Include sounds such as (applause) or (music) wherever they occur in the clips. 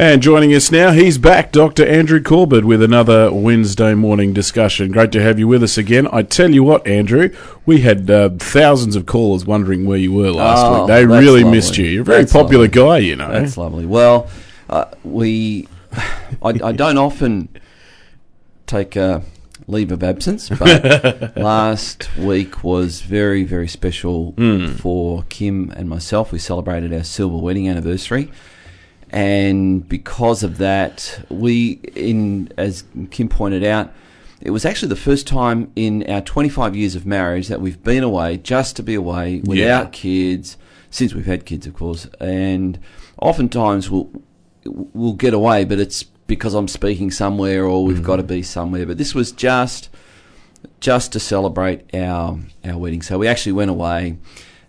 And joining us now, he's back, Dr. Andrew Corbett, with another Wednesday morning discussion. Great to have you with us again. I tell you what, Andrew, we had uh, thousands of callers wondering where you were last Oh, week. They really lovely. missed you. You're a very That's popular lovely. guy, you know. That's lovely. Well, uh, we, I, I don't often take a leave of absence, but (laughs) last week was very, very special Hmm. for Kim and myself. We celebrated our silver wedding anniversary. And because of that, we, in as Kim pointed out, it was actually the first time in our 25 years of marriage that we've been away just to be away without Yeah. kids, since we've had kids, of course. And oftentimes we'll we'll get away, but it's because I'm speaking somewhere or we've mm-hmm. got to be somewhere. But this was just just to celebrate our our wedding. So we actually went away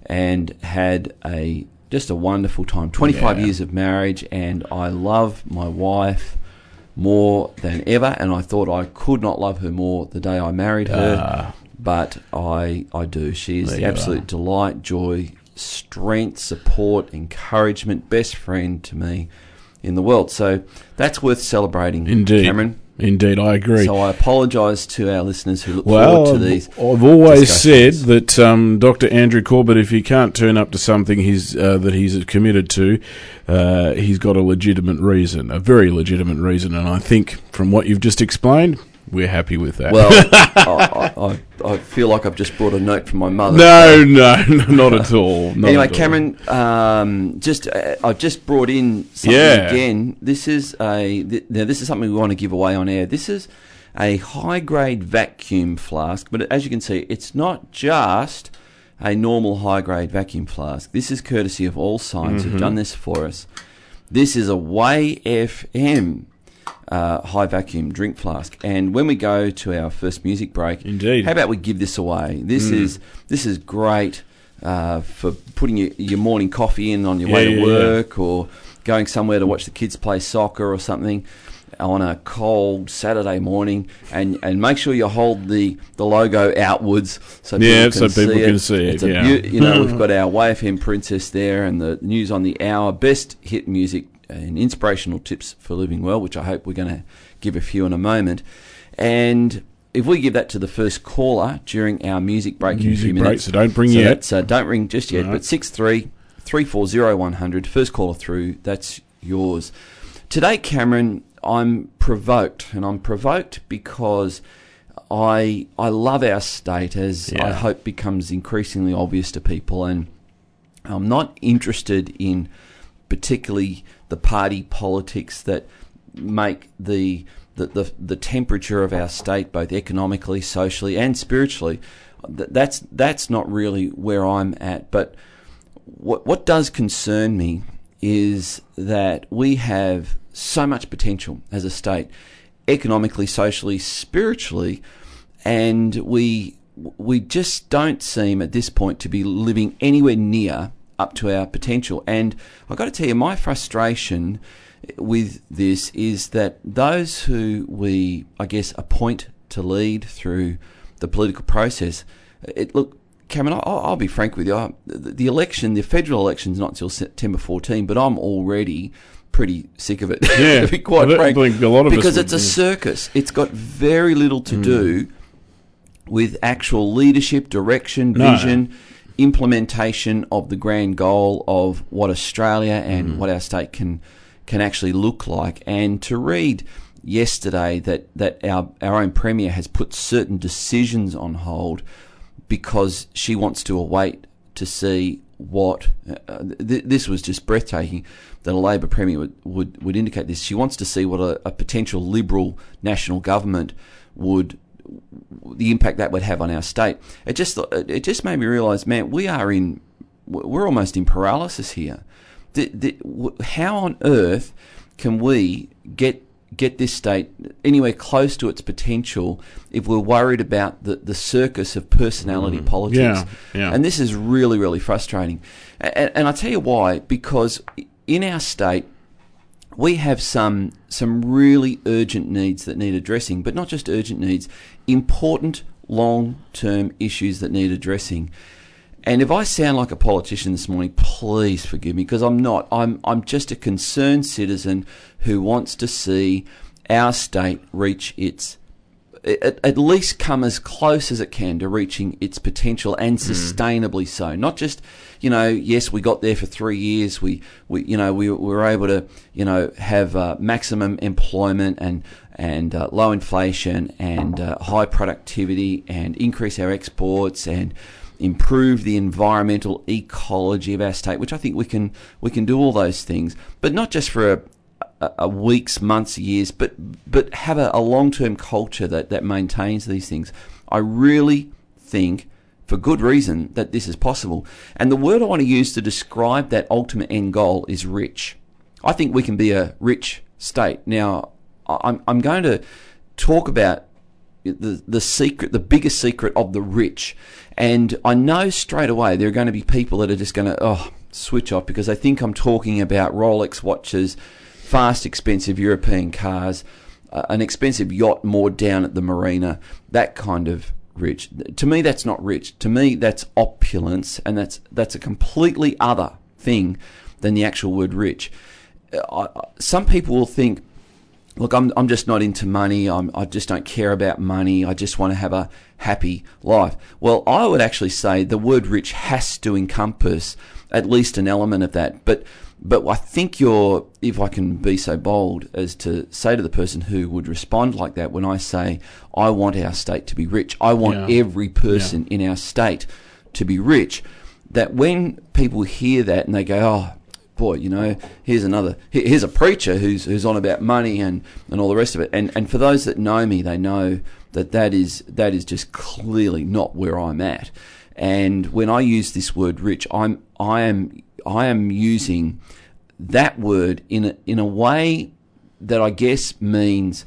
and had a just a wonderful time. 25 Yeah. years of marriage, and I love my wife more than ever. And I thought I could not love her more the day I married her, Ah. but I I do. She is the absolute delight, joy, strength, support, encouragement, best friend to me in the world. So that's worth celebrating, Indeed. Cameron. Indeed, I agree. So I apologise to our listeners who look well, forward to these. I've always said that um, Dr. Andrew Corbett, if he can't turn up to something he's uh, that he's committed to, uh, he's got a legitimate reason, a very legitimate reason, and I think from what you've just explained, we're happy with that. Well, (laughs) I, I, I- feel like I've just brought a note from my mother. no, no, (laughs) no, not at all. (laughs) not anyway, at all. Cameron, um, just uh, I've just brought in something Yeah. again. This is a th- now this is something we want to give away on air. This is a high grade vacuum flask, but as you can see, it's not just a normal high grade vacuum flask. This is courtesy of All Signs Mm-hmm. who've done this for us. This is a Way FM uh, high vacuum drink flask, and when we go to our first music break, Indeed. how about we give this away? This is this is great uh, for putting your, your morning coffee in on your way to yeah, work, or going somewhere to watch the kids play soccer or something on a cold Saturday morning, and, and make sure you hold the, the logo outwards so people Yeah, can so people see can it. see it, It's a yeah. you know, we've (laughs) got our YFM princess there, and the news on the hour, best hit music and inspirational tips for living well, which I hope we're going to give a few in a moment. And if we give that to the first caller during our music break in a Music few break, minutes, so don't bring so yet. uh, don't ring just yet, Right. but six three three four zero one hundred. First caller through, that's yours. Today, Cameron, I'm provoked, and I'm provoked because I I love our state, as I hope becomes increasingly obvious to people, and I'm not interested in particularly the party politics that make the the, the, the temperature of our state, both economically, socially, and spiritually. Th- That's that's not really where I'm at. But what what does concern me is that we have so much potential as a state, economically, socially, spiritually, and we we just don't seem at this point to be living anywhere near up to our potential. And I've got to tell you, my frustration with this is that those who we, I guess, appoint to lead through the political process, it look. Cameron, I'll, I'll be frank with you. I, the, the election, the federal election, is not until September 14, but I'm already pretty sick of it. (laughs) Yeah. to be quite I frank, think a lot of us because would, it's a yeah. circus. It's got very little to hmm. do with actual leadership, direction, No. vision, implementation of the grand goal of what Australia and what our state can can actually look like. And to read yesterday that that our our own premier has put certain decisions on hold because she wants to await to see what uh, th- this was just breathtaking that a Labor premier would, would, would indicate this. She wants to see what a, a potential Liberal national government would the impact that would have on our state. It just it just made me realise, man, we are in we're almost in paralysis here. The, the, how on earth can we get get this state anywhere close to its potential if we're worried about the, the circus of personality mm. politics? Yeah, yeah. And this is really, really frustrating. And, and I tell you why, because in our state, we have some some really urgent needs that need addressing, but not just urgent needs, important long term issues that need addressing. And if I sound like a politician this morning, please forgive me because I'm not. I'm I'm just a concerned citizen who wants to see our state reach its at, at least come as close as it can to reaching its potential and hmm. sustainably so. Not just, you know, yes, we got there for three years. We, we you know, we, we were able to, you know, have uh, maximum employment and and uh, low inflation and uh, high productivity and increase our exports and improve the environmental ecology of our state, which I think we can we can do all those things, but not just for a, a, weeks, months, years, but but have a, a long term culture that that maintains these things. I really think. For good reason that this is possible. And the word I want to use to describe that ultimate end goal is rich. I think we can be a rich state. Now, I'm, I'm going to talk about the, the secret, the biggest secret of the rich. And I know straight away there are going to be people that are just going to, oh, switch off because they think I'm talking about Rolex watches, fast, expensive European cars, uh, an expensive yacht moored down at the marina, that kind of rich. To me, that's not rich. To me, that's opulence, and that's that's a completely other thing than the actual word rich. Uh, I, some people will think, look, I'm I'm just not into money. I'm I just don't care about money. I just want to have a happy life. Well, I would actually say the word rich has to encompass at least an element of that, but but I think you're, if I can be so bold as to say to the person who would respond like that when I say, I want our state to be rich, I want Yeah. every person in our state to be rich, that when people hear that and they go, oh, boy, you know, here's another, here's a preacher who's, who's on about money and, and all the rest of it. And, and for those that know me, they know that that is, that is just clearly not where I'm at. And when I use this word rich, I'm, I am, I am using that word in a, in a way that I guess means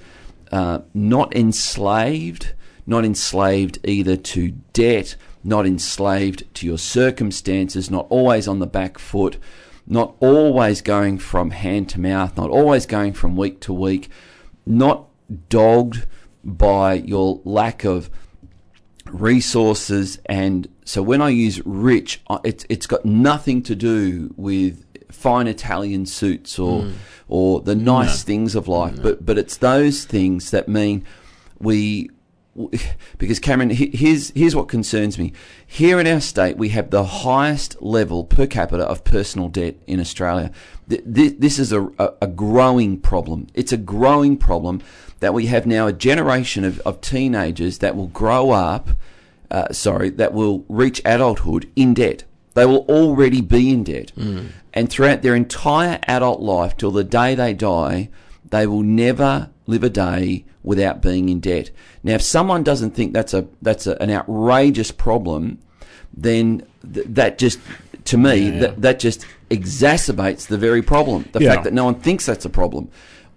uh, not enslaved, not enslaved either to debt, not enslaved to your circumstances, not always on the back foot, not always going from hand to mouth, not always going from week to week, not dogged by your lack of resources and so when I use rich it's it's got nothing to do with fine Italian suits or mm. or the nice things of life but but it's those things that mean we (laughs) because Cameron here's here's what concerns me. Here in our state we have the highest level per capita of personal debt in Australia. Th- th- this is a, a, a growing problem. It's a growing problem that we have now a generation of, of teenagers that will grow up uh, sorry, that will reach adulthood in debt. They will already be in debt. And throughout their entire adult life, till the day they die, they will never live a day without being in debt. Now, if someone doesn't think that's a that's a, an outrageous problem, then th- that just to me Yeah. that that just exacerbates the very problem. The Yeah. fact that no one thinks that's a problem.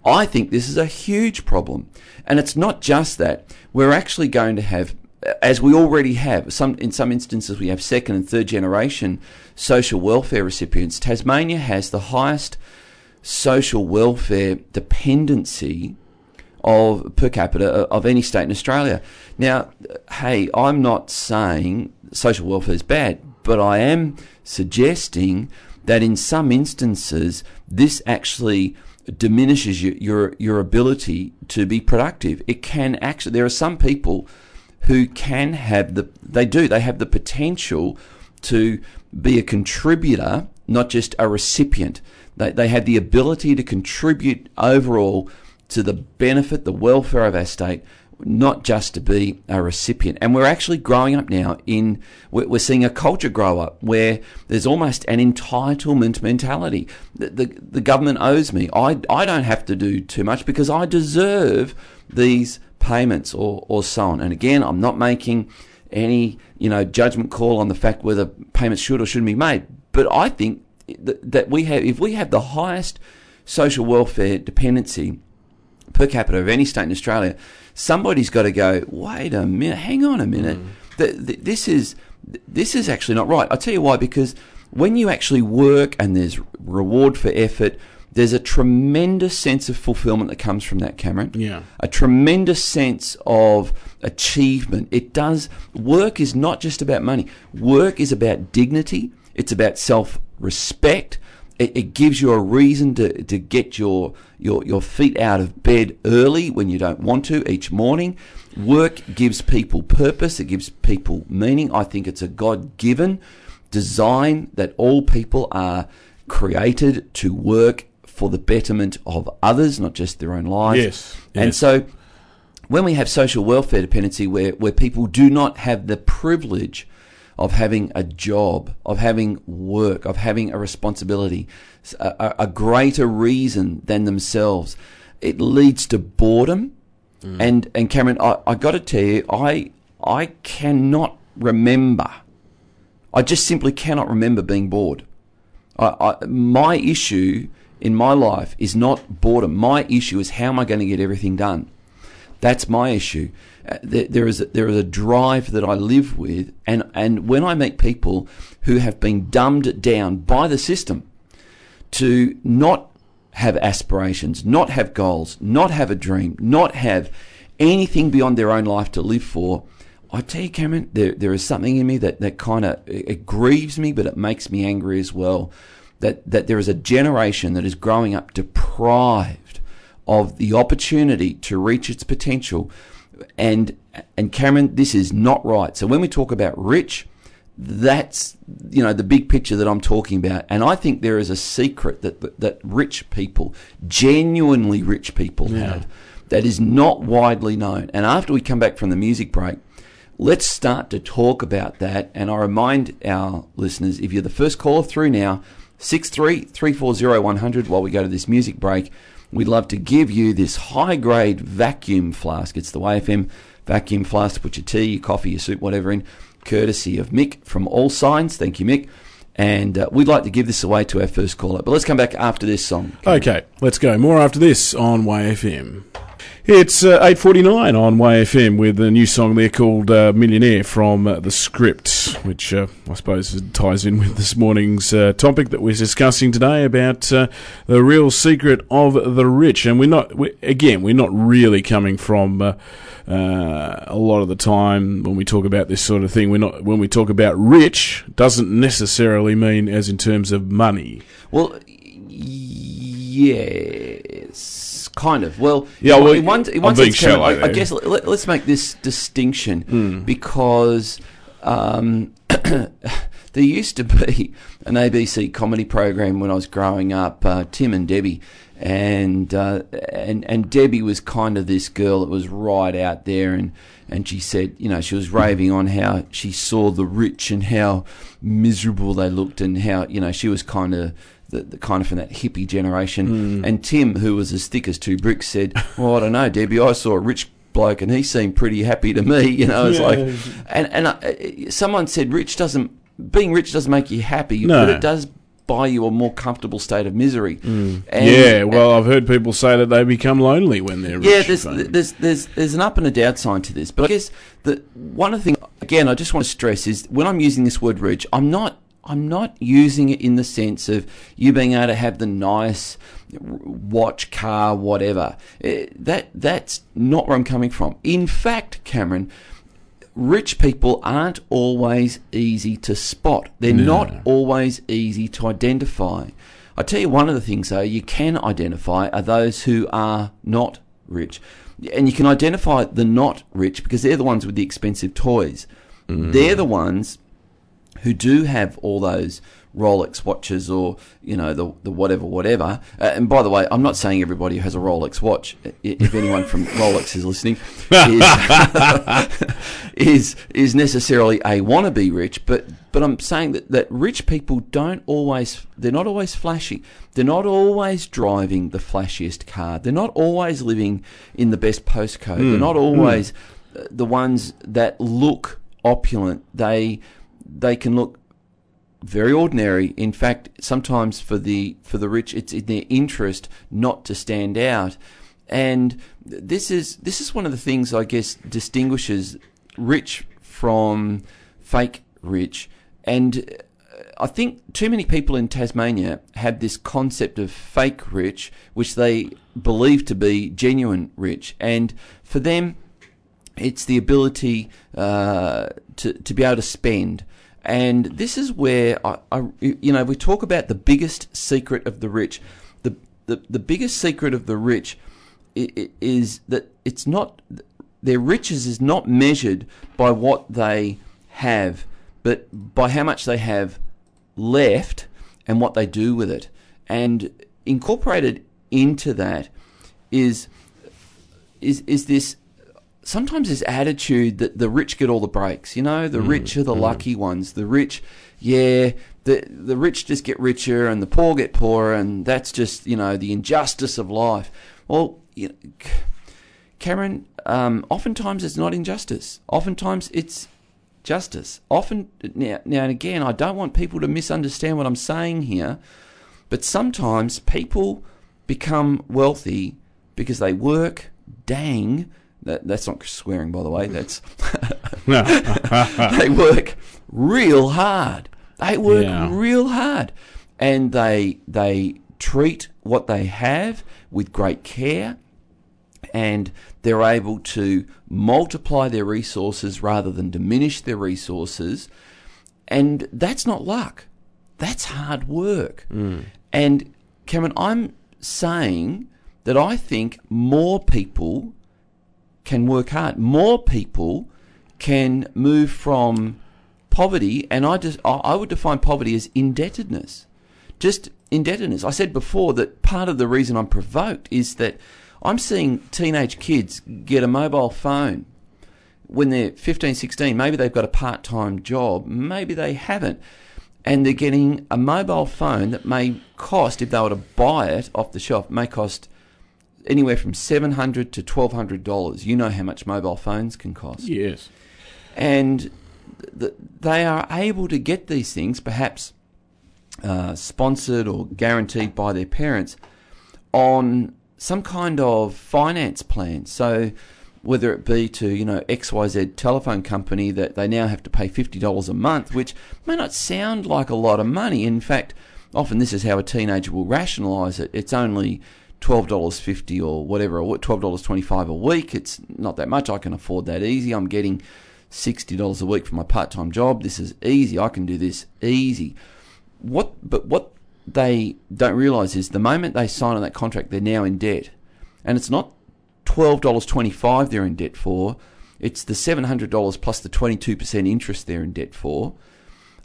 I think this is a huge problem. And it's not just that. We're actually going to have, as we already have, some in some instances we have second and third generation social welfare recipients. Tasmania has the highest social welfare dependency of per capita uh, of any state in Australia. Now, hey, I'm not saying social welfare is bad, but I am suggesting that in some instances this actually diminishes your your, your ability to be productive. It can actually there are some people who can have the they do they have the potential to be a contributor, not just a recipient. They, they have the ability to contribute overall to the benefit, the welfare of our state, not just to be a recipient. And we're actually growing up now in, we're, seeing a culture grow up where there's almost an entitlement mentality. The, the, the government owes me. I, I don't have to do too much because I deserve these payments or, or so on. And again, I'm not making any, you know, judgment call on the fact whether payments should or shouldn't be made. But I think that, we have, if we have the highest social welfare dependency per capita of any state in Australia, somebody's got to go. Wait a minute, hang on a minute. Mm. Th- th- this is this is actually not right. I'll tell you why. Because when you actually work and there's reward for effort, There's a tremendous sense of fulfillment that comes from that, Cameron. Yeah. A tremendous sense of achievement. It does, work is not just about money. Work is about dignity. It's about self respect. It, it gives you a reason to, to get your, your, your feet out of bed early when you don't want to each morning. Work gives people purpose. It gives people meaning. I think it's a God given design that all people are created to work for the betterment of others, not just their own lives. Yes, And yes. so when we have social welfare dependency where, where people do not have the privilege of having a job, of having work, of having a responsibility, a, a- greater reason than themselves, it leads to boredom. Mm. And and Cameron, I, I got to tell you, I I cannot remember. I just simply cannot remember being bored. I, I, my issue in my life is not boredom. My issue is how am I going to get everything done? That's my issue. Uh, there, is a, there is a drive that I live with, and and when I meet people who have been dumbed down by the system to not have aspirations, not have goals, not have a dream, not have anything beyond their own life to live for. I tell you, Cameron, there, there is something in me that, that kind of it, it grieves me, but it makes me angry as well. That that there is a generation that is growing up deprived of the opportunity to reach its potential, and and Cameron, this is not right. So when we talk about rich, that's you know the big picture that I'm talking about, and I think there is a secret that that rich people, genuinely rich people, have that is not widely known. And after we come back from the music break, let's start to talk about that. And I remind our listeners, if you're the first caller through now, six three three four zero one hundred. While we go to this music break, we'd love to give you this high grade vacuum flask. It's the YFM vacuum flask put your tea, your coffee, your soup, whatever in courtesy of Mick from All Signs. Thank you, Mick. And uh, we'd like to give this away to our first caller. But let's come back after this song. Okay, let's go. More after this on YFM. It's uh, 8.49 on YFM with a new song there called uh, Millionaire from uh, The Script, which uh, I suppose ties in with this morning's uh, topic that we're discussing today about uh, the real secret of the rich. And we're not, we, again, we're not really coming from a lot of the time when we talk about this sort of thing. We're not, when we talk about rich, doesn't necessarily mean as in terms of money. Well, yes, kind of. Well, Yeah, well, in one, in one being sense, Cameron, shallow I, I guess let, us make this distinction Hmm. because um, (coughs) there used to be an ABC comedy program when I was growing up, uh, Tim and Debbie. And uh, and and Debbie was kind of this girl that was right out there, and, and she said, you know, she was raving on how she saw the rich and how miserable they looked, and how you know she was kind of the, the kind of from that hippie generation. Hmm. And Tim, who was as thick as two bricks, said, "Well, I don't know, Debbie. I saw a rich bloke, and he seemed pretty happy to me. (laughs) You know, it's Yeah. like, and and uh, uh, someone said, rich doesn't being rich doesn't make you happy, No. but it does buy you a more comfortable state of misery. Hmm. And- yeah, well, I've heard people say that they become lonely when they're rich. yeah, there's, there's there's there's an up and a down sign to this, but I guess the one of the things again I just want to stress is when I'm using this word rich, I'm not I'm not using it in the sense of you being able to have the nice watch, car, whatever. Eh, that that's not where I'm coming from. In fact, Cameron. Rich people aren't always easy to spot. They're No. not always easy to identify. I tell you, one of the things though you can identify are those who are not rich, and you can identify the not rich because they're the ones with the expensive toys. They're the ones who do have all those Rolex watches or you know the the whatever whatever. Uh, and by the way, I'm not saying everybody who has a Rolex watch. If anyone from (laughs) Rolex is listening, is, (laughs) is is necessarily a wannabe rich, but but I'm saying that that rich people don't always they're not always flashy. They're not always driving the flashiest car. They're not always living in the best postcode. They're not always uh, the ones that look opulent. They they can look very ordinary. In fact, sometimes for the for the rich, it's in their interest not to stand out. And this is this is one of the things I guess distinguishes rich from fake rich. And uh, I think too many people in Tasmania have this concept of fake rich, which they believe to be genuine rich, and for them, it's the ability uh, to to be able to spend. And this is where I, I, you know, we talk about the biggest secret of the rich. The the, the biggest secret of the rich is that it's not their riches is not measured by what they have, but by how much they have left and what they do with it. And incorporated into that is is is this sometimes this attitude that the rich get all the breaks. You know, the mm, rich are the mm. lucky ones. The rich, yeah, the the rich just get richer and the poor get poorer, and that's just you know the injustice of life. Well, you know, Cameron, um, oftentimes it's not injustice. Oftentimes it's justice. Often, now, now and again, I don't want people to misunderstand what I'm saying here, but sometimes people become wealthy because they work, dang, that, that's not swearing, by the way. That's (laughs) (laughs) they work real hard. They work yeah. real hard, and they they treat what they have with great care and they're able to multiply their resources rather than diminish their resources. And that's not luck, that's hard work. Mm. And Cameron, I'm saying that I think more people can work hard, more people can move from poverty, and I just I would define poverty as indebtedness. Just indebtedness. I said before that part of the reason I'm provoked is that I'm seeing teenage kids get a mobile phone when they're 15, 16. Maybe they've got a part time job, maybe they haven't. And they're getting a mobile phone that may cost, if they were to buy it off the shelf, may cost anywhere from 700 to $1,200. You know how much mobile phones can cost. Yes. And th- they are able to get these things, perhaps uh, sponsored or guaranteed by their parents, on some kind of finance plan. So whether it be to you know XYZ telephone company that they now have to pay fifty dollars a month, which may not sound like a lot of money. In fact, often this is how a teenager will rationalise it. It's only twelve dollars fifty or whatever, or twelve dollars twenty five a week. It's not that much. I can afford that easy. I'm getting sixty dollars a week for my part time job. This is easy. I can do this easy. What? But what they don't realise is the moment they sign on that contract, they're now in debt. And it's not $12.25 they're in debt for, it's the $700 plus the 22% interest they're in debt for.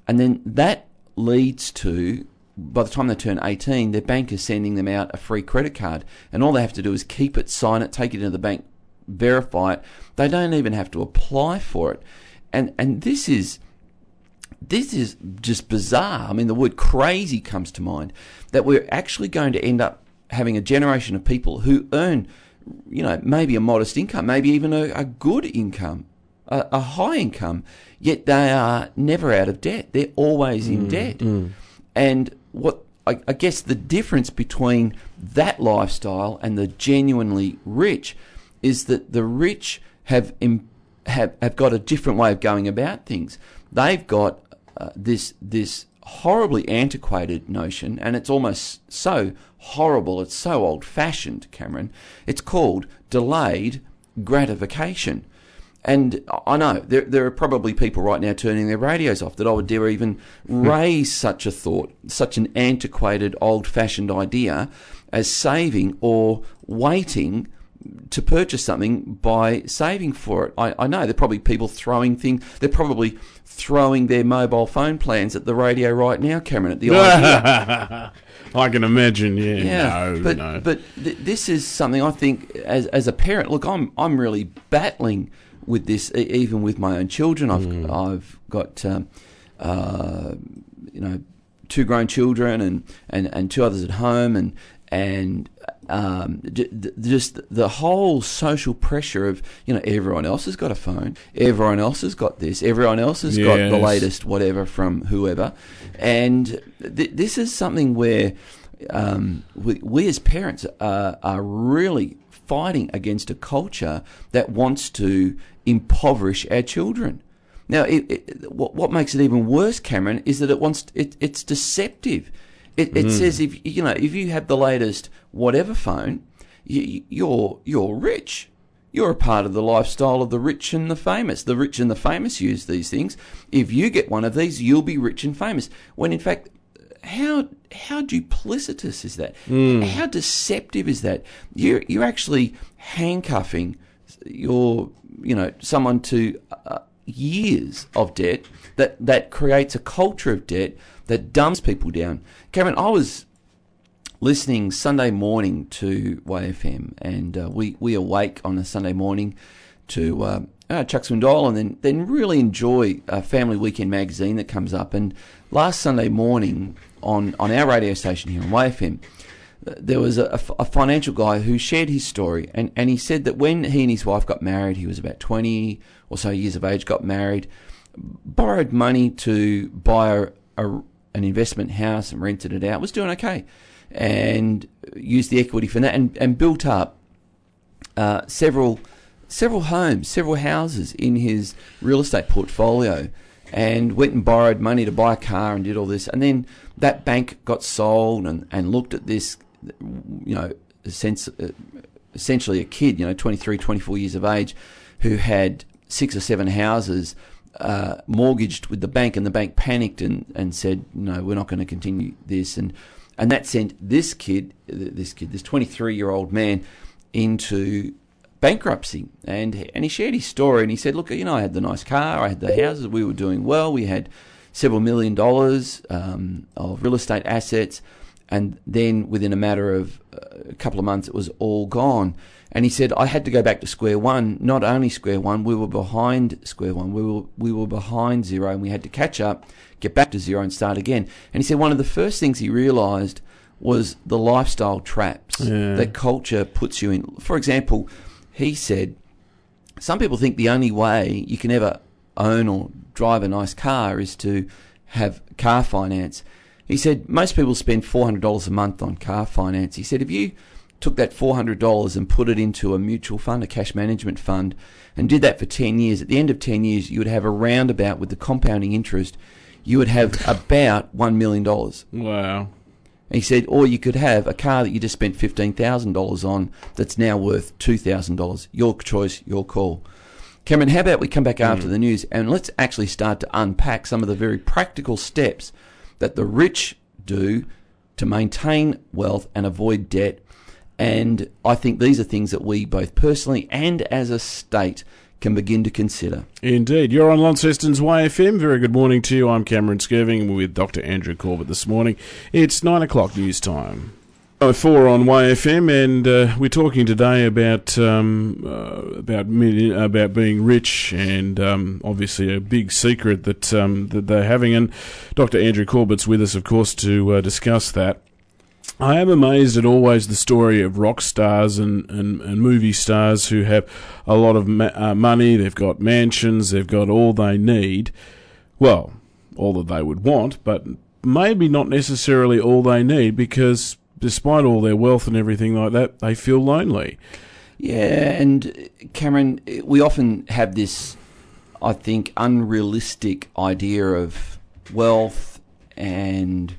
And then that leads to, by the time they turn 18, their bank is sending them out a free credit card. And all they have to do is keep it, sign it, take it into the bank, verify it. They don't even have to apply for it. And, and this is this is just bizarre. I mean, the word crazy comes to mind that we're actually going to end up having a generation of people who earn, you know, maybe a modest income, maybe even a, a good income, a, a, high income, yet they are never out of debt. They're always in mm, debt. Mm. And what I, I guess the difference between that lifestyle and the genuinely rich is that the rich have have have got a different way of going about things. They've got uh, this this horribly antiquated notion, and it's almost so horrible, it's so old fashioned, Cameron. It's called delayed gratification. And I know there, there are probably people right now turning their radios off that I would dare even hmm. raise such a thought, such an antiquated, old fashioned idea as saving or waiting to purchase something by saving for it. I, I know there are probably people throwing things, they're probably throwing their mobile phone plans at the radio right now, Cameron, at the idea. (laughs) I can imagine, yeah. yeah no, but, no. But th- this is something I think, as, as a parent, look, I'm, I'm really battling with this, even with my own children. I've, mm. I've got, um, uh, you know, two grown children and, and, and two others at home, and, and um, just the whole social pressure of you know everyone else has got a phone, everyone else has got this, everyone else has yes. got the latest whatever from whoever, and th- this is something where um, we, we, as parents are, are really fighting against a culture that wants to impoverish our children. Now, it, it, what, what makes it even worse, Cameron, is that it wants it, it's deceptive. It, it hmm. says if you know if you have the latest whatever phone, you, you're you're rich. You're a part of the lifestyle of the rich and the famous. The rich and the famous use these things. If you get one of these, you'll be rich and famous. When in fact, how how duplicitous is that? Hmm. How deceptive is that? You're you're actually handcuffing your you know someone to uh, years of debt that that creates a culture of debt that dumbs people down. Cameron, I was listening Sunday morning to YFM, and uh, we we awake on a Sunday morning to uh, uh, Chuck Swindoll, and then then really enjoy a Family Weekend magazine that comes up. And last Sunday morning on on our radio station here on YFM, there was a, a financial guy who shared his story, and, and he said that when he and his wife got married, he was about 20 or so years of age, got married, borrowed money to buy a, a, an investment house and rented it out, was doing okay, and used the equity for that, and, and built up uh, several several homes, several houses in his real estate portfolio, and went and borrowed money to buy a car and did all this, and then that bank got sold and, and looked at this you know, sense, essentially a kid, you know, 23, 24 years of age, who had six or seven houses uh, mortgaged with the bank, and the bank panicked and, and said, no, we're not going to continue this. And, and that sent this kid, this kid, this 23 year old man, into bankruptcy. And, and he shared his story and he said, look, you know, I had the nice car, I had the houses, we were doing well, we had several million dollars um, of real estate assets and then within a matter of uh, a couple of months it was all gone and he said i had to go back to square one not only square one we were behind square one we were we were behind zero and we had to catch up get back to zero and start again and he said one of the first things he realized was the lifestyle traps Yeah. that culture puts you in for example he said some people think the only way you can ever own or drive a nice car is to have car finance. He said most people spend $400 a month on car finance. He said if you took that $400 and put it into a mutual fund, a cash management fund, and did that for 10 years, at the end of 10 years, you would have a roundabout with the compounding interest, you would have (laughs) about $1 million. Wow. And he said, or you could have a car that you just spent $15,000 on that's now worth $2,000. Your choice, your call. Cameron, how about we come back after hmm. the news and let's actually start to unpack some of the very practical steps that the rich do to maintain wealth and avoid debt. And I think these are things that we both personally and as a state can begin to consider. Indeed. You're on Launceston's YFM. Very good morning to you. I'm Cameron Skirving with Dr. Andrew Corbett this morning. It's 9 o'clock news time. Oh, Four on YFM, and uh, we're talking today about um, uh, about million, about being rich, and um, obviously a big secret that um, that they're having. And Dr. Andrew Corbett's with us, of course, to uh, discuss that. I am amazed at always the story of rock stars and, and, and movie stars who have a lot of ma- uh, money, they've got mansions, they've got all they need. Well, all that they would want, but maybe not necessarily all they need because despite all their wealth and everything like that, they feel lonely. Yeah, and Cameron, we often have this, I think, unrealistic idea of wealth and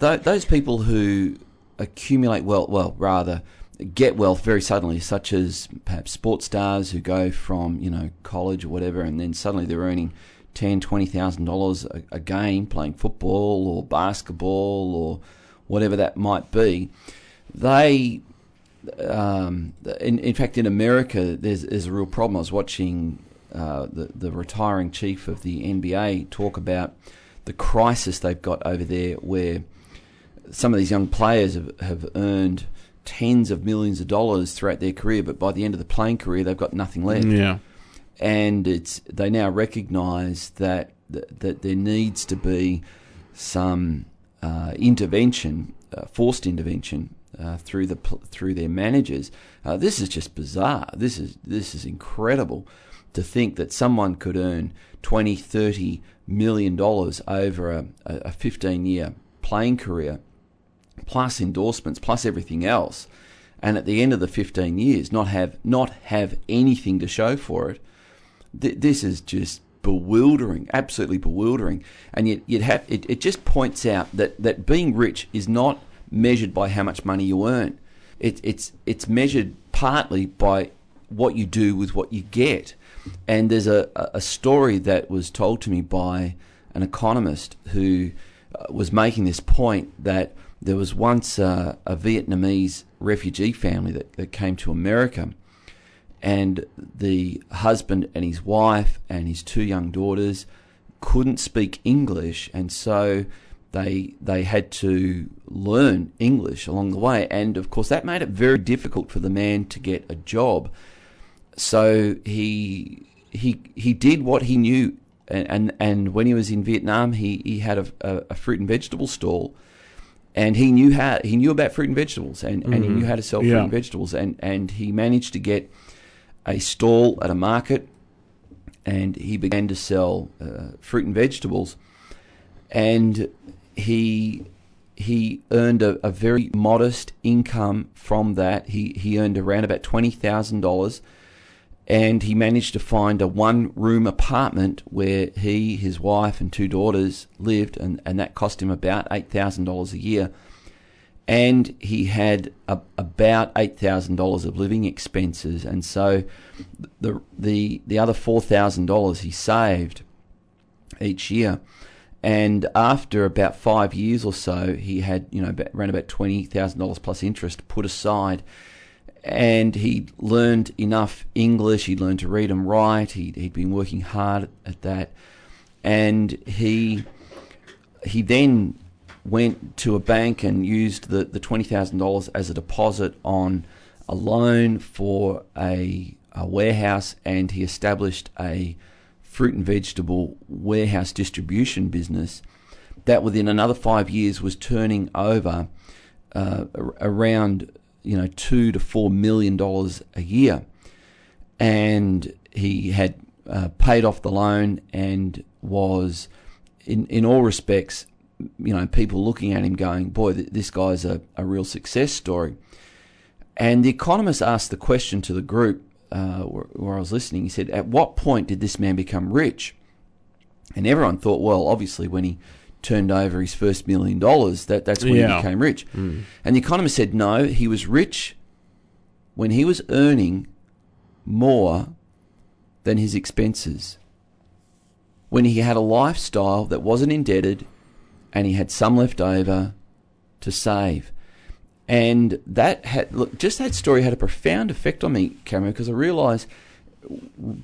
th- those people who accumulate wealth, well, rather get wealth very suddenly, such as perhaps sports stars who go from you know college or whatever, and then suddenly they're earning ten, twenty thousand dollars a game playing football or basketball or whatever that might be. They um, in, in fact, in America, there's, there's a real problem. I was watching uh, the, the retiring chief of the NBA talk about the crisis they've got over there, where some of these young players have, have earned tens of millions of dollars throughout their career, but by the end of the playing career, they've got nothing left Yeah. and it's they now recognise that, that that there needs to be some uh, intervention, uh, forced intervention uh, through the through their managers. Uh, this is just bizarre. This is this is incredible to think that someone could earn 20, 30 million dollars over a, a 15 year playing career plus endorsements, plus everything else, and at the end of the 15 years, not have not have anything to show for it. Th- this is just bewildering, absolutely bewildering. And yet, you'd have it, it just points out that, that being rich is not measured by how much money you earn. It, it's it's measured partly by what you do with what you get. And there's a, a story that was told to me by an economist who uh, was making this point that there was once a, a Vietnamese refugee family that, that came to America and the husband and his wife and his two young daughters couldn't speak English, and so they they had to learn English along the way, and of course that made it very difficult for the man to get a job. So he he he did what he knew, and and, and when he was in Vietnam, he he had a, a, a fruit and vegetable stall and he knew how he knew about fruit and vegetables and, mm-hmm. and he mm-hmm. knew how to sell fruit and vegetables and, and he managed to get a stall at a market and he began to sell uh, fruit and vegetables. And he he earned a, a, very modest income from that. He he earned around about twenty thousand dollars, and he managed to find a one room apartment where he, his wife, and two daughters lived, and, and that cost him about eight thousand dollars a year and he had a, about eight thousand dollars of living expenses, and so the the the other four thousand dollars he saved each year. And after about five years or so, he had you know around about twenty thousand dollars plus interest put aside, and he learned enough English. He learned to read and write. He he'd been working hard at that, and he he then went to a bank and used the, the $20,000 as a deposit on a loan for a, a warehouse and he established a fruit and vegetable warehouse distribution business that within another five years was turning over uh, around you know two to four million dollars a year, and he had uh, paid off the loan and was in in all respects you know, people looking at him going, boy, this guy's a, a real success story. And the economist asked the question to the group uh, where, where, I was listening. He said, At what point did this man become rich? And everyone thought, well, obviously, when he turned over his first million dollars, that, that's when yeah. he became rich. Mm. And the economist said, no, he was rich when he was earning more than his expenses. When he had a lifestyle that wasn't indebted and he had some left over to save. And that had, look, just that story had a profound effect on me, Cameron, because I realised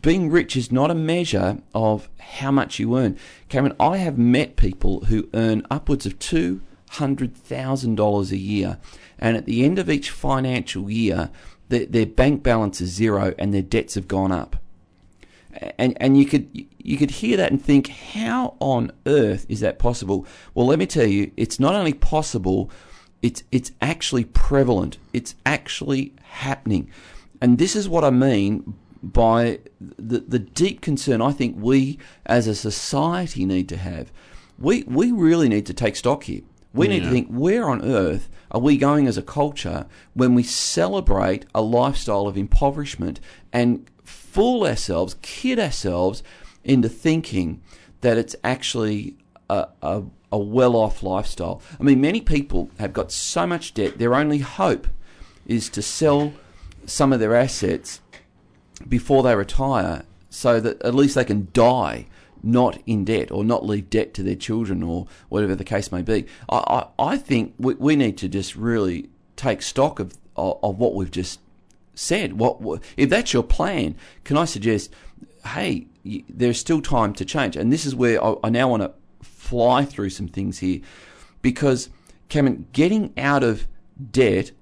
being rich is not a measure of how much you earn. Cameron, I have met people who earn upwards of $200,000 a year, and at the end of each financial year, their, their bank balance is zero and their debts have gone up and and you could you could hear that and think, how on earth is that possible? Well, let me tell you, it's not only possible, it's it's actually prevalent. It's actually happening, and this is what I mean by the the deep concern I think we as a society need to have. We we really need to take stock here. We yeah. need to think where on earth are we going as a culture when we celebrate a lifestyle of impoverishment and fool ourselves, kid ourselves into thinking that it's actually a, a, a well off lifestyle. I mean, many people have got so much debt, their only hope is to sell some of their assets before they retire so that at least they can die not in debt or not leave debt to their children or whatever the case may be. I, I, I think we, we need to just really take stock of, of, of what we've just said. What, what, if that's your plan? Can I suggest, hey, there's still time to change, and this is where I, I now want to fly through some things here, because Cameron, getting out of debt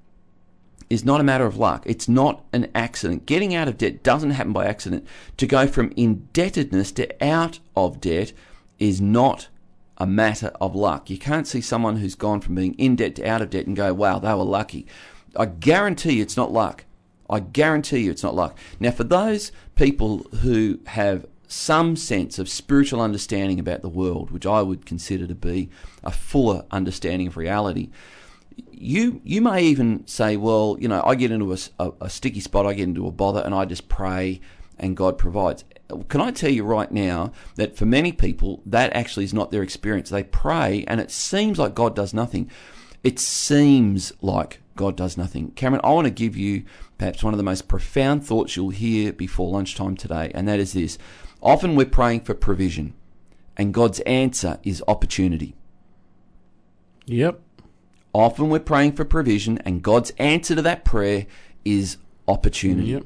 is not a matter of luck. It's not an accident. Getting out of debt doesn't happen by accident. To go from indebtedness to out of debt is not a matter of luck. You can't see someone who's gone from being in debt to out of debt and go, wow, they were lucky. I guarantee you it's not luck. I guarantee you it's not luck. Now, for those people who have some sense of spiritual understanding about the world, which I would consider to be a fuller understanding of reality, you you may even say, well, you know, I get into a, a, a sticky spot, I get into a bother, and I just pray, and God provides. can I tell you right now that for many people, that actually is not their experience. They pray and it seems like God does nothing. It seems like God does nothing. Cameron, I want to give you perhaps one of the most profound thoughts you'll hear before lunchtime today, and that is this. Often we're praying for provision, and God's answer is opportunity. Yep. Often we're praying for provision, and God's answer to that prayer is opportunity. Yep.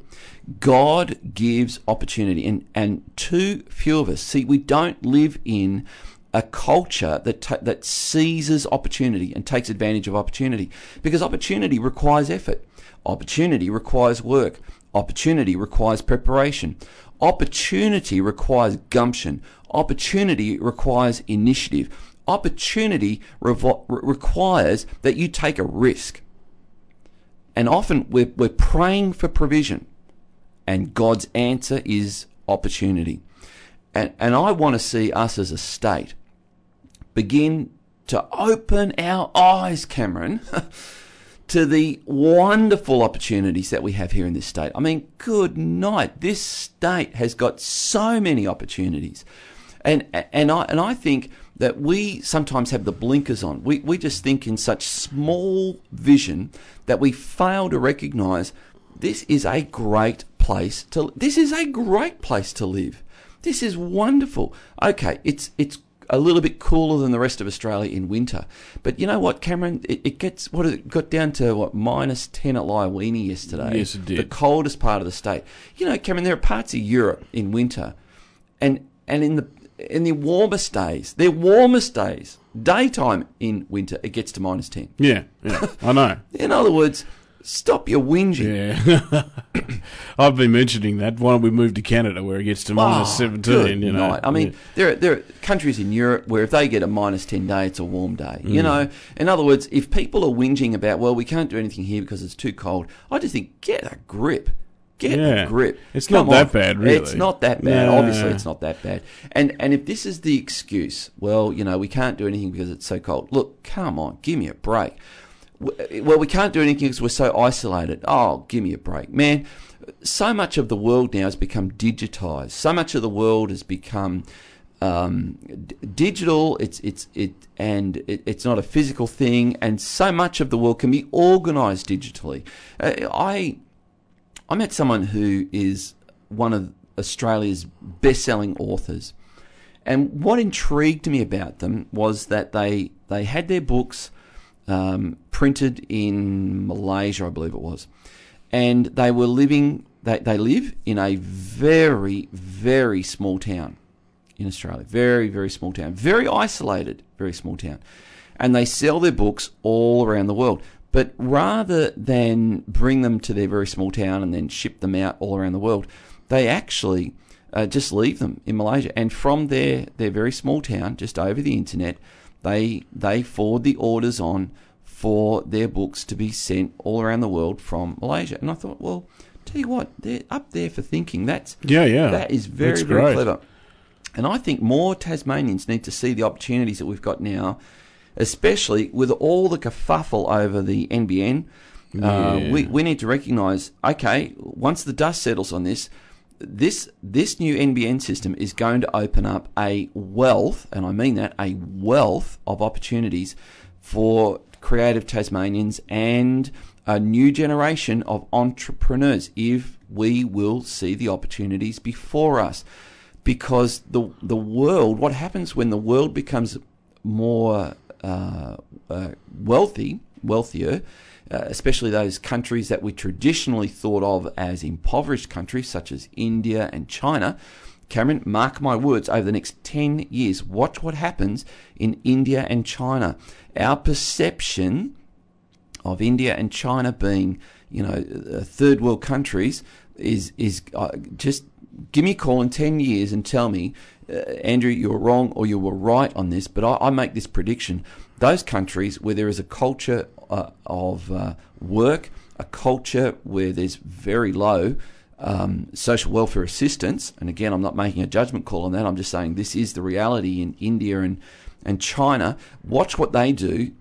God gives opportunity, and, and too few of us see we don't live in a culture that ta that seizes opportunity and takes advantage of opportunity. Because opportunity requires effort, opportunity requires work, opportunity requires preparation, opportunity requires gumption, opportunity requires initiative, opportunity revo- requires that you take a risk. And often we're, we're praying for provision, and God's answer is opportunity. And, and I want to see us as a state begin to open our eyes, Cameron, (laughs) to the wonderful opportunities that we have here in this state. I mean, good night. This state has got so many opportunities. And, and I, and I think that we sometimes have the blinkers on. We, we just think in such small vision that we fail to recognize this is a great place to, this is a great place to live. This is wonderful. Okay, it's, it's a little bit cooler than the rest of Australia in winter. But you know what, Cameron? It, it gets what it got down to what minus ten at Liawenee yesterday. Yes, it did. The coldest part of the state. You know, Cameron, there are parts of Europe in winter, and and in the in the warmest days, their warmest days, daytime in winter, it gets to minus ten. Yeah, yeah, I know. (laughs) In other words, stop your whinging. Yeah, (laughs) I've been mentioning that. Why don't we move to Canada where it gets to minus Oh, seventeen? good You know, night. I mean, Yeah. there are, there are countries in Europe where if they get a minus 10 day, it's a warm day. You Mm. know, in other words, if people are whinging about, well, we can't do anything here because it's too cold, I just think, get a grip. Get Yeah. a grip. It's Come not that on. bad, really. It's not that bad. Nah. Obviously, it's not that bad. And and if this is the excuse, well, you know, we can't do anything because it's so cold. Look, come on, give me a break. Well, we can't do anything because we're so isolated. Oh, give me a break, man. So much of the world now has become digitized. So much of the world has become um, d- digital. It's it's it and it, it's not a physical thing. And so much of the world can be organized digitally. Uh, I I met someone who is one of Australia's best-selling authors, and what intrigued me about them was that they they had their books um, printed in Malaysia, I believe it was, and they were living. They they live in a very very small town in Australia, very very small town, very isolated, very small town, and they sell their books all around the world. But rather than bring them to their very small town and then ship them out all around the world, they actually uh, just leave them in Malaysia. And from their, their very small town, just over the internet, they they forward the orders on for their books to be sent all around the world from Malaysia. And I thought, well, tell you what, they're up there for thinking. That's yeah, yeah. that is very That's very great. clever. And I think more Tasmanians need to see the opportunities that we've got now, especially with all the kerfuffle over the NBN. Uh, we, we need to recognise, okay, once the dust settles on this, this this new NBN system is going to open up a wealth, and I mean that, a wealth of opportunities for creative Tasmanians and a new generation of entrepreneurs if we will see the opportunities before us. Because the the world, what happens when the world becomes more uh, uh, wealthy, wealthier, uh, especially those countries that we traditionally thought of as impoverished countries, such as India and China. Cameron, mark my words, over the next 10 years, watch what happens in India and China. Our perception of India and China being, you know, uh, third world countries is is uh, just give me a call in 10 years and tell me, uh, Andrew, you were wrong or you were right on this. But I, I make this prediction: those countries where there is a culture uh, of uh, work, a culture where there's very low um, social welfare assistance, and again, I'm not making a judgment call on that. I'm just saying this is the reality in India and and China. Watch what they do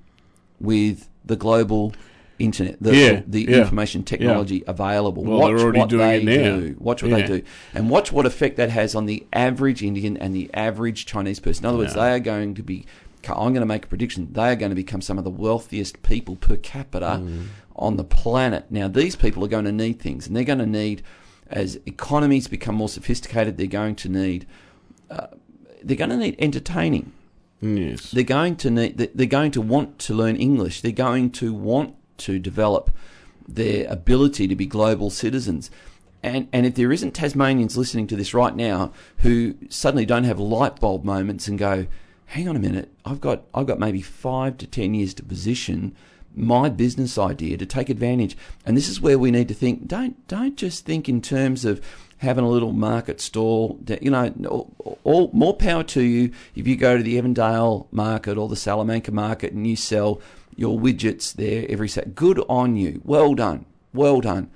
with the global internet, the, Yeah, the yeah, information technology available. Well, watch what they do. Watch what Yeah. they do, and watch what effect that has on the average Indian and the average Chinese person. In other words, Yeah. they are going to be. I'm going to make a prediction. They are going to become some of the wealthiest people per capita Mm. on the planet. Now, these people are going to need things, and they're going to need, as economies become more sophisticated, they're going to need. Uh, they're going to need entertaining. Yes. They're going to need. They're going to want to learn English. They're going to want to develop their ability to be global citizens. And and if there isn't Tasmanians listening to this right now who suddenly don't have light bulb moments and go, hang on a minute, I've got I've got maybe five to ten years to position my business idea to take advantage. And this is where we need to think. Don't don't just think in terms of having a little market stall. You know, all more power to you if you go to the Evandale market or the Salamanca market and you sell your widgets there every set. Good on you. Well done. Well done.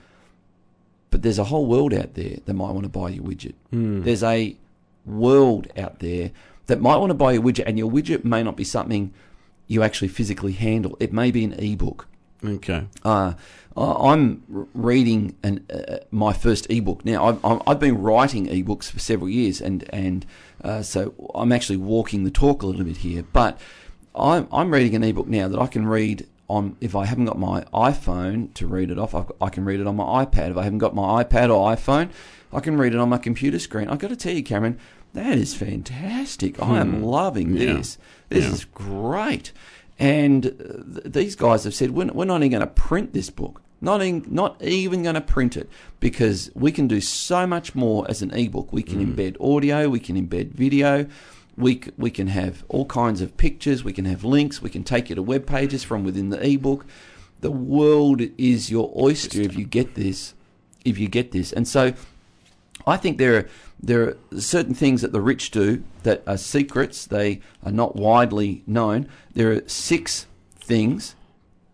But there's a whole world out there that might want to buy your widget. There's a world out there that might want to buy your widget, and your widget may not be something you actually physically handle. It may be an ebook. Okay. Uh, I'm reading an, uh, my first ebook now. I've, I've been writing ebooks for several years, and and uh, so I'm actually walking the talk a little bit here. But I'm I'm reading an ebook now that I can read on. If I haven't got my iPhone to read it off, I've, got- I can read it on my iPad. If I haven't got my iPad or iPhone, I can read it on my computer screen. I've got to tell you, Cameron, that is fantastic. I am loving Yeah. this. This Yeah. is great. And uh, th- these guys have said, we're, we're not even going to print this book. Not, in, not even going to print it because we can do so much more as an ebook. We can embed audio, we can embed video, we, we can have all kinds of pictures, we can have links, we can take you to web pages from within the ebook. The world is your oyster if you get this. If you get this. And so I think there are there are certain things that the rich do that are secrets. They are not widely known. There are six things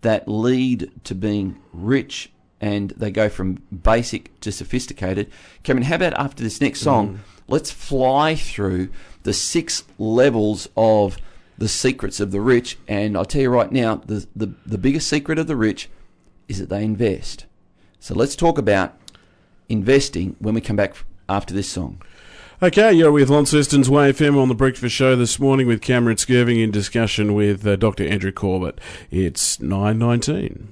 that lead to being rich, and they go from basic to sophisticated. Cameron, how about after this next song, mm-hmm. let's fly through the six levels of the secrets of the rich? And I'll tell you right now, the the, the biggest secret of the rich is that they invest. So let's talk about investing when we come back after this song. Okay, you're with Launceston's Way FM on the Breakfast Show this morning with Cameron Skirving in discussion with uh, Dr. Andrew Corbett. It's 9.19.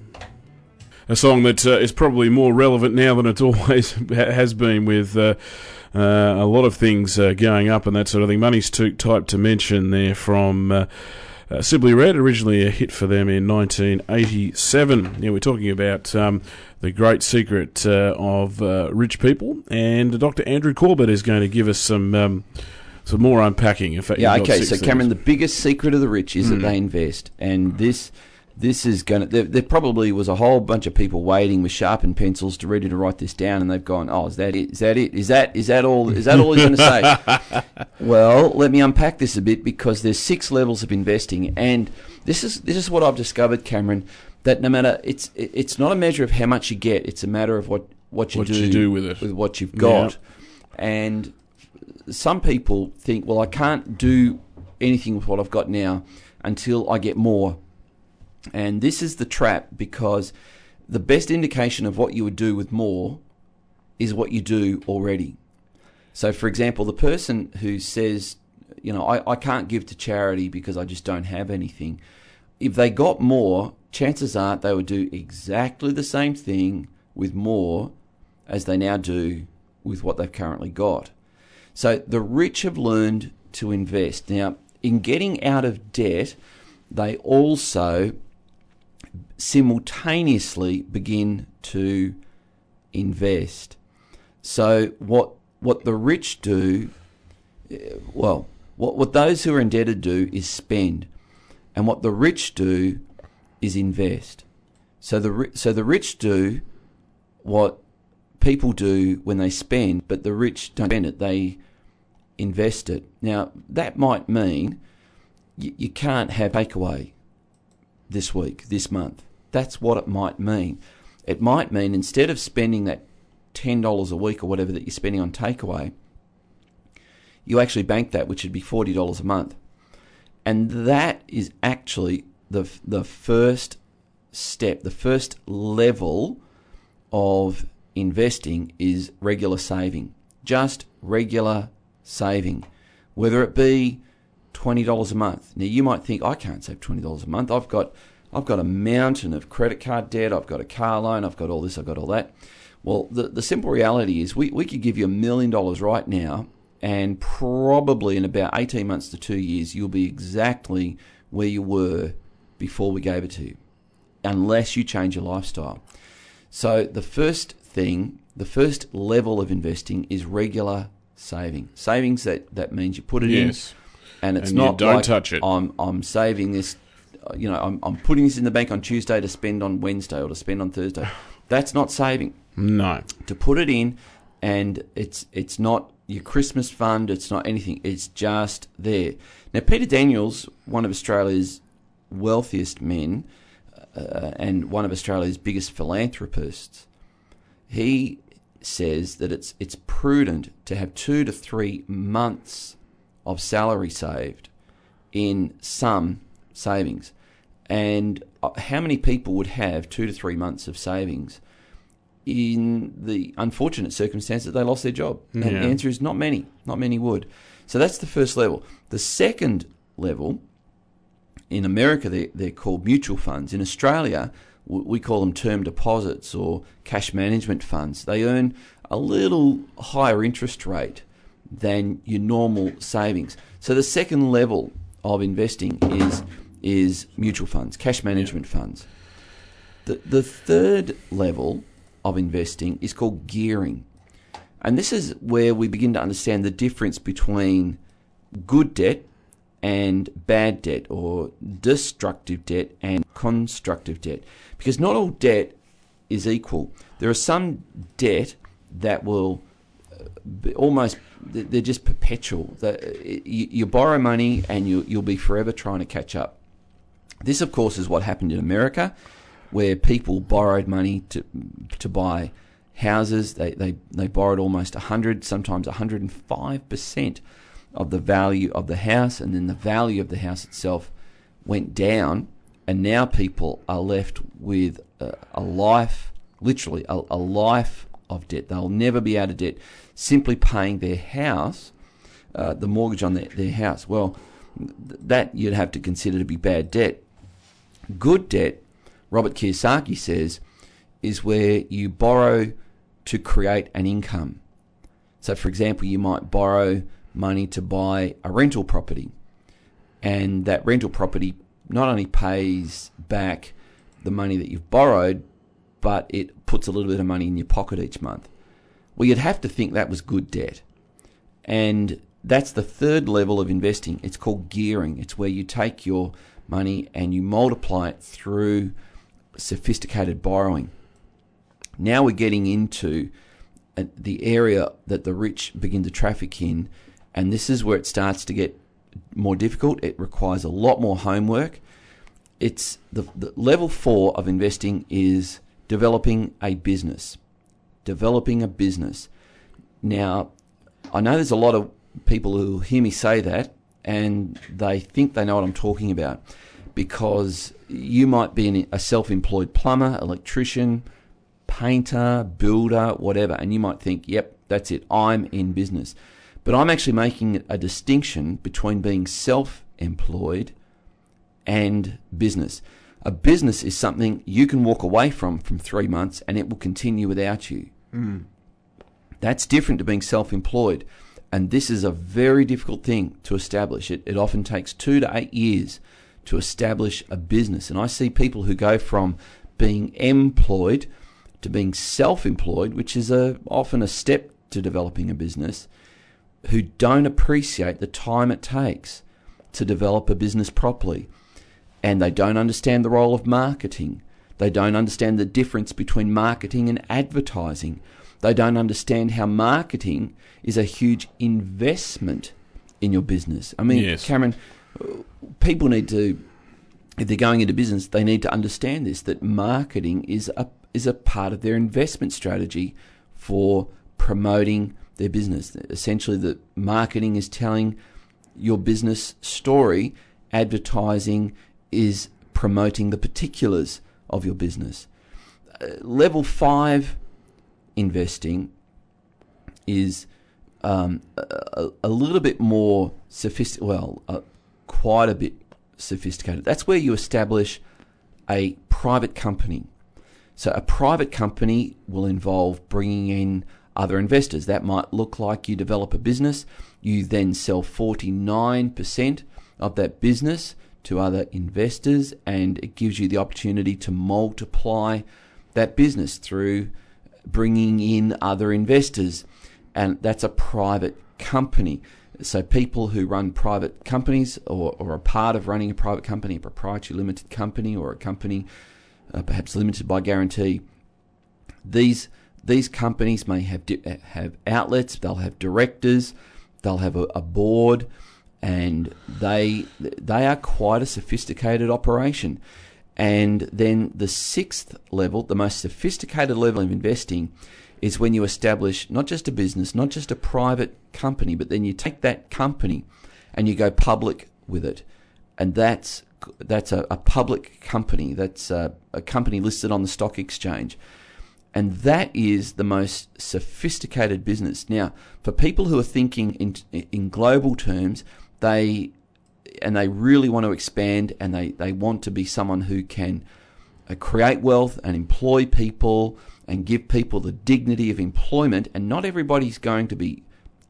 A song that uh, is probably more relevant now than it (laughs) always has been with uh, uh, a lot of things uh, going up and that sort of thing. Money's too type to mention there from... Uh, uh, Simply Red, originally a hit for them in 1987. Yeah, we're talking about um, the great secret uh, of uh, rich people, and Dr. Andrew Corbett is going to give us some um, some more unpacking. In fact, Yeah, okay. So, Cameron, things. the biggest secret of the rich is that they invest, and this this is going to. There, there probably was a whole bunch of people waiting with sharpened pencils to ready to write this down, and they've gone, "Oh, is that it? Is that it? Is that is that all? Is that all he's going to say?" (laughs) well, let me unpack this a bit because there's six levels of investing, and this is this is what I've discovered, Cameron. That no matter it's it's not a measure of how much you get; it's a matter of what what you What do you do with it. with what you've got, and some people think, well, I can't do anything with what I've got now until I get more. And this is the trap because the best indication of what you would do with more is what you do already. So, for example, the person who says, you know, I, I can't give to charity because I just don't have anything. If they got more, chances are they would do exactly the same thing with more as they now do with what they've currently got. So the rich have learned to invest. Now, in getting out of debt, they also simultaneously begin to invest. So what what the rich do, eh, well, what what those who are indebted do is spend, and what the rich do is invest. So the so the rich do what people do when they spend, but the rich don't spend it; they invest it. Now that might mean you, you can't have takeaway this week, this month. That's what it might mean. It might mean instead of spending that ten dollars a week or whatever that you're spending on takeaway, you actually bank that, which would be forty dollars a month, and that is actually the the first step, the first level of investing is regular saving. Just regular saving. Whether it be $20 a month. Now you might think I can't save $20 a month. I've got I've got a mountain of credit card debt, I've got a car loan, I've got all this, I've got all that. Well, the, the simple reality is we, we could give you a million dollars right now and probably in about 18 months to two years, you'll be exactly where you were before we gave it to you, unless you change your lifestyle. So the first thing, the first level of investing is regular saving. Savings that, that means you put it Yes. in, and it's And not don't like touch it. I'm I'm saving this, you know, I'm I'm putting this in the bank on Tuesday to spend on Wednesday or to spend on Thursday. That's not saving No. to put it in, and it's it's not your Christmas fund. It's not anything. It's just there. Now, Peter Daniels, one of Australia's wealthiest men, uh, and one of Australia's biggest philanthropists, he says that it's it's prudent to have two to three months of salary saved in some savings. And uh, how many people would have two to three months of savings in the unfortunate circumstance that they lost their job? And the answer is not many. Not many would. So that's the first level. The second level, in America, they're, they're called mutual funds. In Australia, we call them term deposits or cash management funds. They earn a little higher interest rate than your normal savings. So the second level of investing is is mutual funds, cash management funds. The the third level of investing is called gearing. And this is where we begin to understand the difference between good debt and bad debt or destructive debt and constructive debt. Because not all debt is equal. There are some debt that will uh, be almost they're just perpetual. Uh, you, you borrow money and you, you'll be forever trying to catch up. This, of course, is what happened in America, where people borrowed money to to buy houses. They they, they borrowed almost hundred, sometimes hundred and five percent of the value of the house, and then the value of the house itself went down, and now people are left with a, a life, literally a, a life of debt. They'll never be out of debt, simply paying their house, uh, the mortgage on their, their house. Well, that you'd have to consider to be bad debt. Good debt, Robert Kiyosaki says, is where you borrow to create an income. So, for example, you might borrow money to buy a rental property, and that rental property not only pays back the money that you've borrowed, but it puts a little bit of money in your pocket each month. Well, you'd have to think that was good debt. And that's the third level of investing. It's called gearing. It's where you take your money and you multiply it through sophisticated borrowing. Now we're getting into uh, the area that the rich begin to traffic in, and this is where it starts to get more difficult. It requires a lot more homework. It's the, the level four of investing is developing a business. Developing a business. Now, I know there's a lot of people who hear me say that and they think they know what I'm talking about because you might be an, a self employed plumber, electrician, painter, builder, whatever, and you might think, yep, that's it, I'm in business. But I'm actually making a distinction between being self employed and business. A business is something you can walk away from from three months and it will continue without you. Mm. That's different to being self employed. And this is a very difficult thing to establish. It, it often takes two to eight years to establish a business. And I see people who go from being employed to being self employed, which is a, often a step to developing a business, who don't appreciate the time it takes to develop a business properly. And they don't understand the role of marketing. They don't understand the difference between marketing and advertising. They don't understand how marketing is a huge investment in your business. I mean, Yes. Cameron, people need to, if they're going into business, they need to understand this that marketing is a is a part of their investment strategy for promoting their business. Essentially, the marketing is telling your business story. Advertising is promoting the particulars of your business. Uh, level five investing is um, a, a, little bit more sophisticated, well, uh, quite a bit sophisticated. That's where you establish a private company. So a private company will involve bringing in other investors. That might look like you develop a business, you then sell 49% of that business to other investors, and it gives you the opportunity to multiply that business through bringing in other investors. And that's a private company. So people who run private companies or, or are part of running a private company, a proprietary limited company or a company uh, perhaps limited by guarantee, these these companies may have di- have outlets, they'll have directors, they'll have a, a board, and they they are quite a sophisticated operation. And then the sixth level, the most sophisticated level of investing, is when you establish not just a business, not just a private company, but then you take that company and you go public with it. And that's that's a, a public company. That's a, a company listed on the stock exchange. And that is the most sophisticated business. Now, for people who are thinking in, in global terms, they and they really want to expand and they, they want to be someone who can uh, create wealth and employ people and give people the dignity of employment. And not everybody's going to be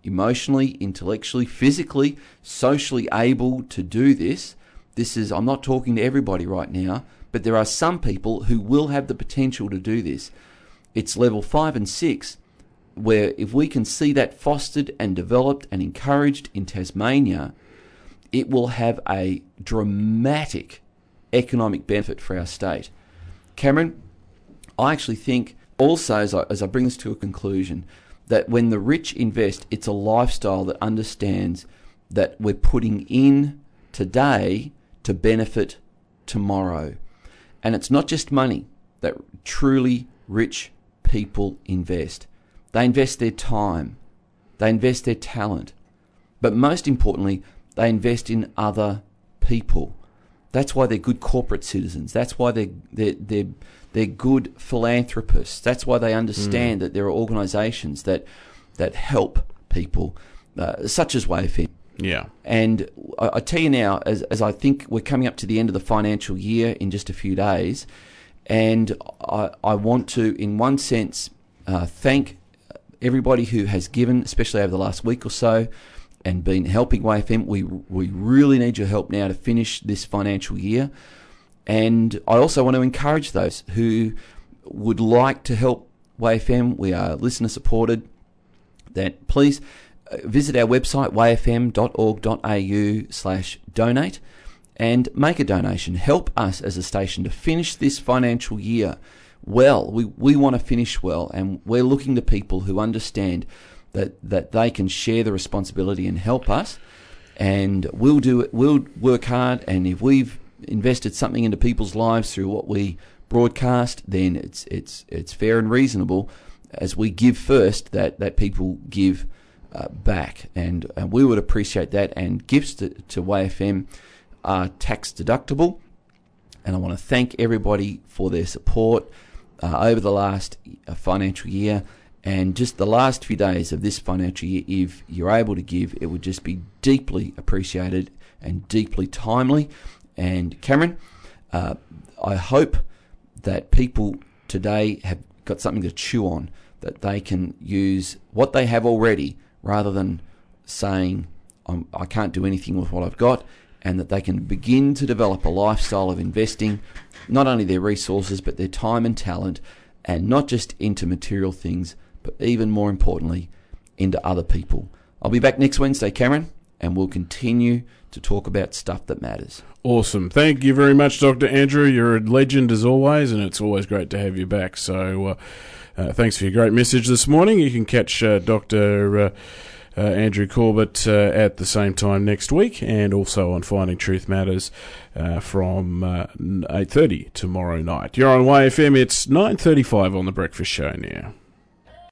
emotionally, intellectually, physically, socially able to do this. This is, I'm not talking to everybody right now, but there are some people who will have the potential to do this. It's level five and six, where if we can see that fostered and developed and encouraged in Tasmania, it will have a dramatic economic benefit for our state. Cameron, I actually think also, as I, as I bring this to a conclusion, that when the rich invest, it's a lifestyle that understands that we're putting in today to benefit tomorrow. And it's not just money that truly rich people invest. They invest their time, they invest their talent, but most importantly, they invest in other people. That's why they're good corporate citizens. That's why they're, they're, they're, they're good philanthropists. That's why they understand mm. that there are organisations that, that help people, uh, such as Wayfare. Yeah. And I, I, tell you now, as, as I think we're coming up to the end of the financial year in just a few days, and I, I want to, in one sense, uh, thank everybody who has given, especially over the last week or so, and been helping WayFM. We we really need your help now to finish this financial year. And I also want to encourage those who would like to help WayFM. We are listener supported. That please uh, visit our website wayfm.org.au slash donate and make a donation. Help us as a station to finish this financial year well. We, we want to finish well, and we're looking to people who understand that, that they can share the responsibility and help us. And we'll do it, we'll work hard, and if we've invested something into people's lives through what we broadcast, then it's it's it's fair and reasonable as we give first that that people give uh, back, and and we would appreciate that. And gifts to, to WayFM are tax deductible, and I want to thank everybody for their support uh, over the last uh, financial year. And just the last few days of this financial year, if you're able to give, it would just be deeply appreciated and deeply timely. And Cameron, uh, I hope that people today have got something to chew on, that they can use what they have already rather than saying, I can't do anything with what I've got, and that they can begin to develop a lifestyle of investing not only their resources but their time and talent, and not just into material things but even more importantly, into other people. I'll be back next Wednesday, Cameron, and we'll continue to talk about stuff that matters. Awesome. Thank you very much, Dr. Andrew. You're a legend as always, and it's always great to have you back. So, uh, uh, thanks for your great message this morning. You can catch uh, Dr. Uh, uh, Andrew Corbett uh, at the same time next week, and also on Finding Truth Matters from 8:30 tomorrow night. You're on WayFM. It's 9:35 on the Breakfast Show now.